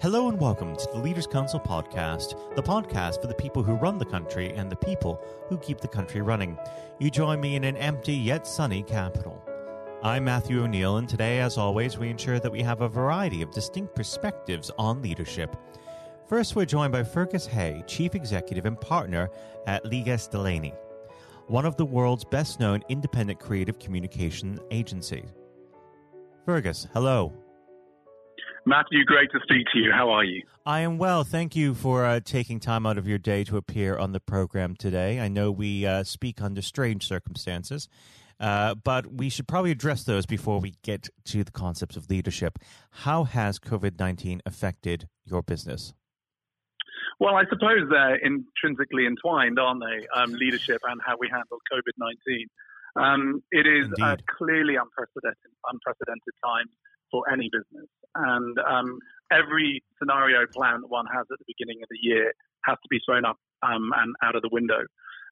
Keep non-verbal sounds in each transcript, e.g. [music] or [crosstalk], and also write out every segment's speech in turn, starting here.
Hello and welcome to the Leaders Council podcast, the podcast for the people who run the country and the people who keep the country running. You join me in an empty yet sunny capital. I'm Matthew O'Neill, and today, as always, we ensure that we have a variety of distinct perspectives on leadership. First, we're joined by Fergus Hay, Chief Executive and Partner at Leagas Delaney, one of the world's best known independent creative communication agencies. Fergus, hello. Matthew, great to speak to you. How are you? I am well. Thank you for uh, taking time out of your day to appear on the program today. I know we uh, speak under strange circumstances, uh, but we should probably address those before we get to the concepts of leadership. How has COVID 19 affected your business? Well, I suppose they're intrinsically entwined, aren't they? Um, leadership and how we handle COVID 19. Um, it is clearly unprecedented, unprecedented times for any business. And um, every scenario plan that one has at the beginning of the year has to be thrown up um, and out of the window.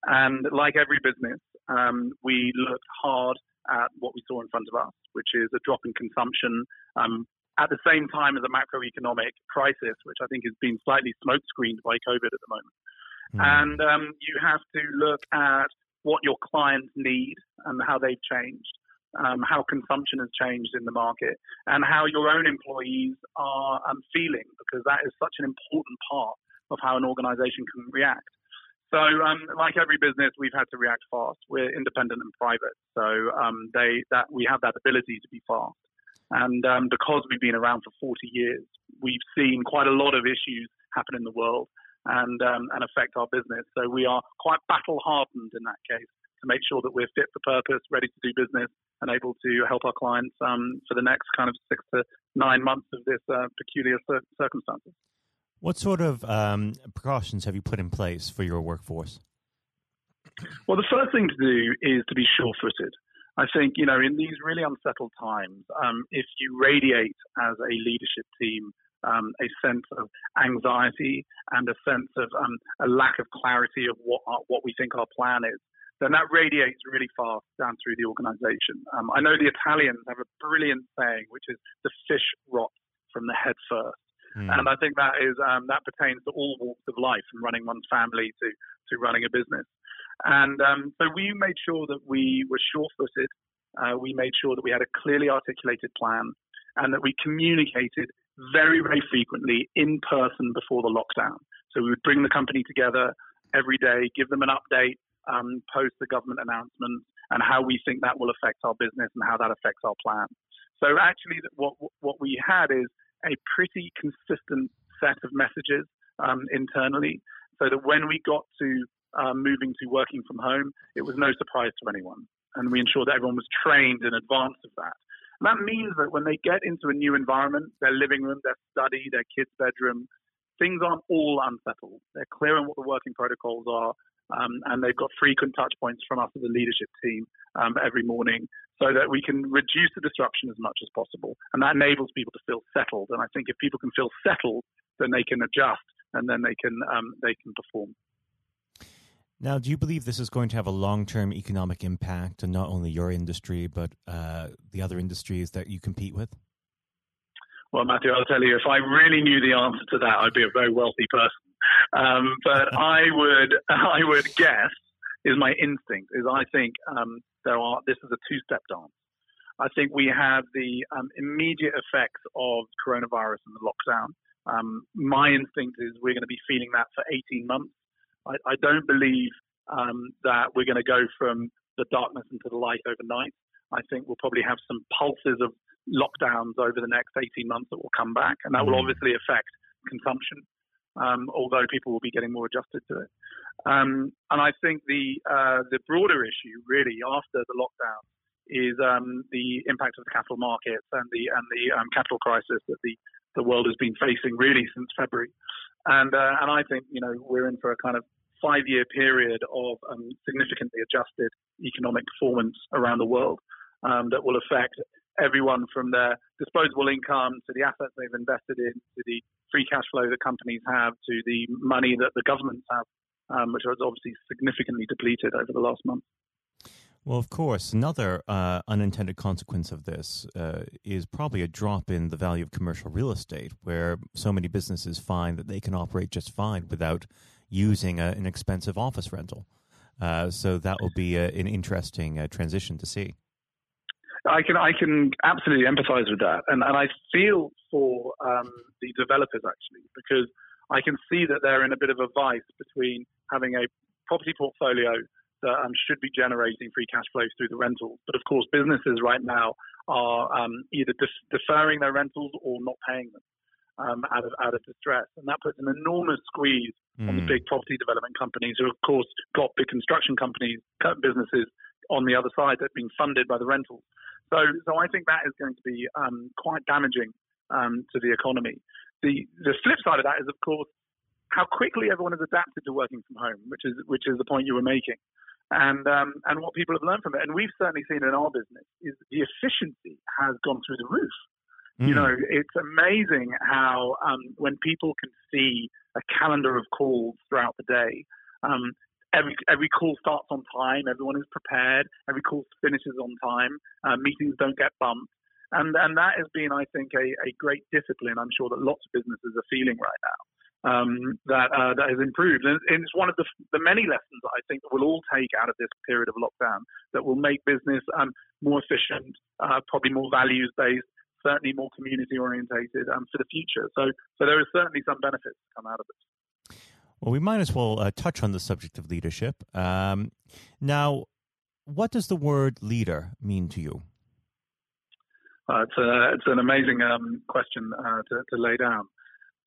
And like every business, um, we looked hard at what we saw in front of us, which is a drop in consumption um, at the same time as a macroeconomic crisis, which I think has been slightly smokescreened by COVID at the moment. Mm. And um, you have to look at what your clients need and how they've changed um, how consumption has changed in the market, and how your own employees are um, feeling, because that is such an important part of how an organization can react. So, um, like every business, we've had to react fast. We're independent and private, so um, they that we have that ability to be fast. And um, because we've been around for 40 years, we've seen quite a lot of issues happen in the world and um, and affect our business. So we are quite battle hardened in that case to make sure that we're fit for purpose, ready to do business, and able to help our clients um, for the next kind of six to nine months of this uh, peculiar cir- circumstances. What sort of um, precautions have you put in place for your workforce? Well, the first thing to do is to be sure footed. I think, you know, in these really unsettled times, um, if you radiate as a leadership team um, a sense of anxiety and a sense of um, a lack of clarity of what, what we think our plan is, then that radiates really fast down through the organization. Um, I know the Italians have a brilliant saying, which is the fish rot from the head first. Mm. And I think that is um, that pertains to all walks of life, from running one's family to to running a business. And um, so we made sure that we were sure-footed. Uh, we made sure that we had a clearly articulated plan, and that we communicated very, very frequently in person before the lockdown. So we would bring the company together every day, give them an update, um, post the government announcement and how we think that will affect our business and how that affects our plan. So actually, what what we had is a pretty consistent set of messages um, internally, so that when we got to um, moving to working from home, it was no surprise to anyone, and we ensured that everyone was trained in advance of that. And that means that when they get into a new environment, their living room, their study, their kids' bedroom, things aren't all unsettled. They're clear on what the working protocols are. Um, and they've got frequent touch points from us as a leadership team um, every morning so that we can reduce the disruption as much as possible. And that enables people to feel settled. And I think if people can feel settled, then they can adjust and then they can, um, they can perform. Now, do you believe this is going to have a long term economic impact on not only your industry, but uh, the other industries that you compete with? Well, Matthew, I'll tell you, if I really knew the answer to that, I'd be a very wealthy person. Um, but [laughs] I would, [laughs] I would guess, is my instinct, is I think um, there are. This is a two-step dance. I think we have the um, immediate effects of coronavirus and the lockdown. Um, my instinct is we're going to be feeling that for 18 months. I, I don't believe um, that we're going to go from the darkness into the light overnight. I think we'll probably have some pulses of lockdowns over the next 18 months that will come back, and that will mm. obviously affect consumption, um, although people will be getting more adjusted to it. Um, and I think the uh, the broader issue, really, after the lockdown, is um, the impact of the capital markets and the and the um, capital crisis that the the world has been facing really since February. And uh, and I think you know we're in for a kind of five year period of um, significantly adjusted economic performance around the world um, that will affect everyone from their disposable income to the assets they've invested in to the free cash flow that companies have to the money that the governments have, um, which was obviously significantly depleted over the last month. Well, of course, another uh, unintended consequence of this uh, is probably a drop in the value of commercial real estate, where so many businesses find that they can operate just fine without using a, an expensive office rental. Uh, so that will be a, an interesting uh, transition to see. I can I can absolutely empathise with that, and and I feel for um, the developers actually because I can see that they're in a bit of a vice between having a property portfolio that um, should be generating free cash flows through the rentals, but of course businesses right now are um, either deferring their rentals or not paying them um, out of out of distress, and that puts an enormous squeeze mm. on the hmm. big property development companies, who of course got big construction companies, businesses on the other side that are being funded by the rentals. So, so I think that is going to be um, quite damaging um, to the economy. The the flip side of that is, of course, how quickly everyone has adapted to working from home, which is which is the point you were making, and um, and what people have learned from it. And we've certainly seen in our business is the efficiency has gone through the roof. Mm. You know, it's amazing how um, when people can see a calendar of calls throughout the day, um, every every call starts on time, everyone is prepared, every call finishes on time, uh, meetings don't get bumped, and and that has been, I think, a, a great discipline. I'm sure that lots of businesses are feeling right now. Um, that uh, that has improved, and it's one of the, the many lessons that I think that we'll all take out of this period of lockdown that will make business um, more efficient, uh, probably more values based, certainly more community orientated um, for the future. So, so there is certainly some benefits to come out of it. Well, we might as well uh, touch on the subject of leadership. Um, now, what does the word leader mean to you? Uh, it's, a, it's an amazing um, question uh, to, to, lay down.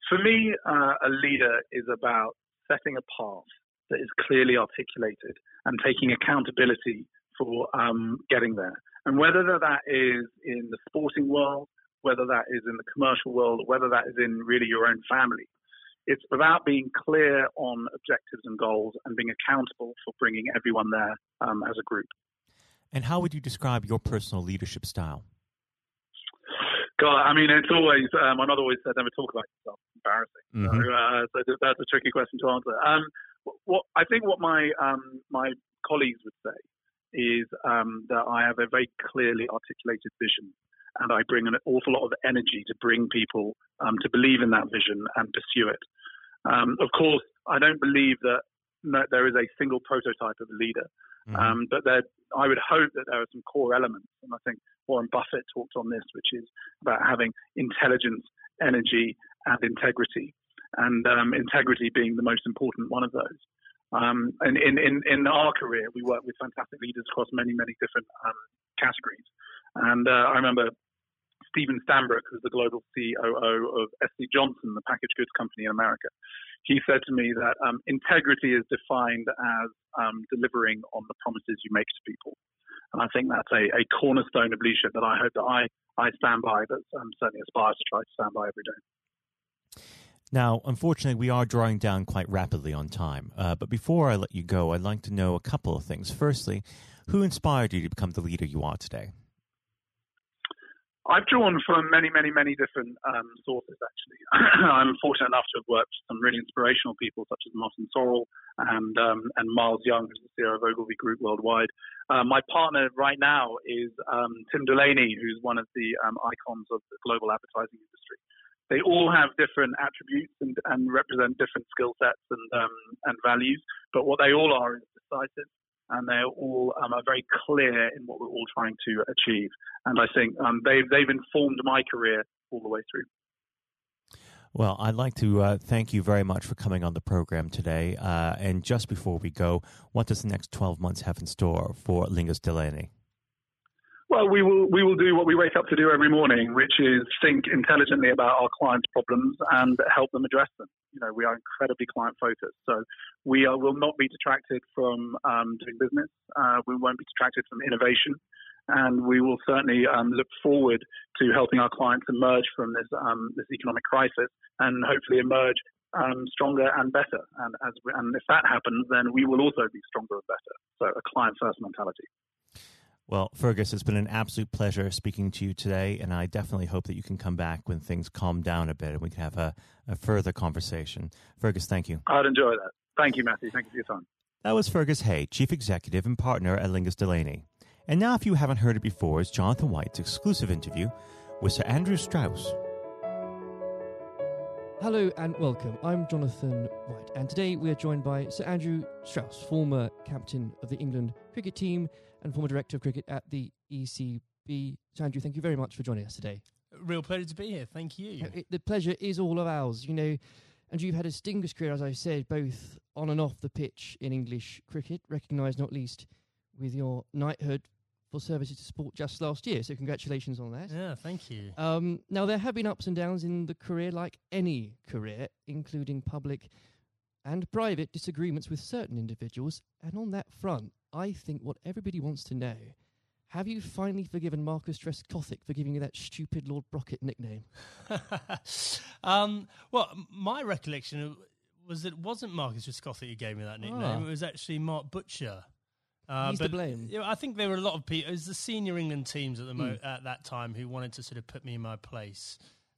For me, uh, a leader is about setting a path that is clearly articulated and taking accountability for um, getting there. And whether that is in the sporting world, whether that is in the commercial world, whether that is in really your own family, it's about being clear on objectives and goals and being accountable for bringing everyone there um, as a group. And how would you describe your personal leadership style? God, I mean, it's always, um, my mother always said, never talk about yourself. It's embarrassing. Mm-hmm. So, uh, so, that's a tricky question to answer. Um, what, I think what my, um, my colleagues would say is um, that I have a very clearly articulated vision and I bring an awful lot of energy to bring people um, to believe in that vision and pursue it. Um, of course, I don't believe that there is a single prototype of a leader, mm-hmm. um, but there, I would hope that there are some core elements. And I think Warren Buffett talked on this, which is about having intelligence, energy, and integrity, and um, integrity being the most important one of those. Um, and in, in, in our career, we work with fantastic leaders across many, many different um, categories. And uh, I remember Stephen Stanbrook, who's the global COO of SC Johnson, the packaged goods company in America. He said to me that um, integrity is defined as um, delivering on the promises you make to people. And I think that's a, a cornerstone of leadership that I hope that I, I stand by, but um, certainly aspire to try to stand by every day. Now, unfortunately, we are drawing down quite rapidly on time. Uh, but before I let you go, I'd like to know a couple of things. Firstly, who inspired you to become the leader you are today? I've drawn from many, many, many different um, sources, actually. [clears throat] I'm fortunate enough to have worked with some really inspirational people, such as Martin Sorrell and, um, and Miles Young, who's the CEO of Ogilvy Group worldwide. Uh, my partner right now is um, Tim Delaney, who's one of the um, icons of the global advertising industry they all have different attributes and, and represent different skill sets and um, and values. But what they all are is decisive, and they're all um, are very clear in what we're all trying to achieve. And I think um, they've they've informed my career all the way through. Well, I'd like to uh, thank you very much for coming on the program today. Uh, and just before we go, what does the next 12 months have in store for Leagas Delaney? Well, we will we will do what we wake up to do every morning, which is think intelligently about our clients' problems and help them address them. You know, we are incredibly client focused, so we are, will not be detracted from um, doing business. Uh, we won't be detracted from innovation, and we will certainly um, look forward to helping our clients emerge from this um, this economic crisis and hopefully emerge um, stronger and better. And as and if that happens, then we will also be stronger and better. So a client first mentality. Well, Fergus, it's been an absolute pleasure speaking to you today, and I definitely hope that you can come back when things calm down a bit and we can have a, a further conversation. Fergus, thank you. I'd enjoy that. Thank you, Matthew. Thank you for your time. That was Fergus Hay, Chief Executive and Partner at Leagas Delaney. And now, if you haven't heard it before, is Jonathan White's exclusive interview with Sir Andrew Strauss. Hello and welcome. I'm Jonathan White, and today we are joined by Sir Andrew Strauss, former captain of the England cricket team and former director of cricket at the ECB. Sir Andrew, thank you very much for joining us today. Real pleasure to be here. Thank you. It, the pleasure is all of ours. You know, and you've had a distinguished career, as I said, both on and off the pitch in English cricket, recognised not least with your knighthood for services to sport just last year. So congratulations on that. Yeah, thank you. Um, now there have been ups and downs in the career, like any career, including public and private disagreements with certain individuals. And on that front, I think what everybody wants to know have you finally forgiven Marcus Trescothick for giving you that stupid Lord Brocket nickname? [laughs] um, well, my recollection was that it wasn't Marcus Trescothick who gave me that nickname. Ah. It was actually Mark Butcher. Uh, He's but, to blame. You know, I think there were a lot of people. It was the senior England teams at the mo- mm. at that time who wanted to sort of put me in my place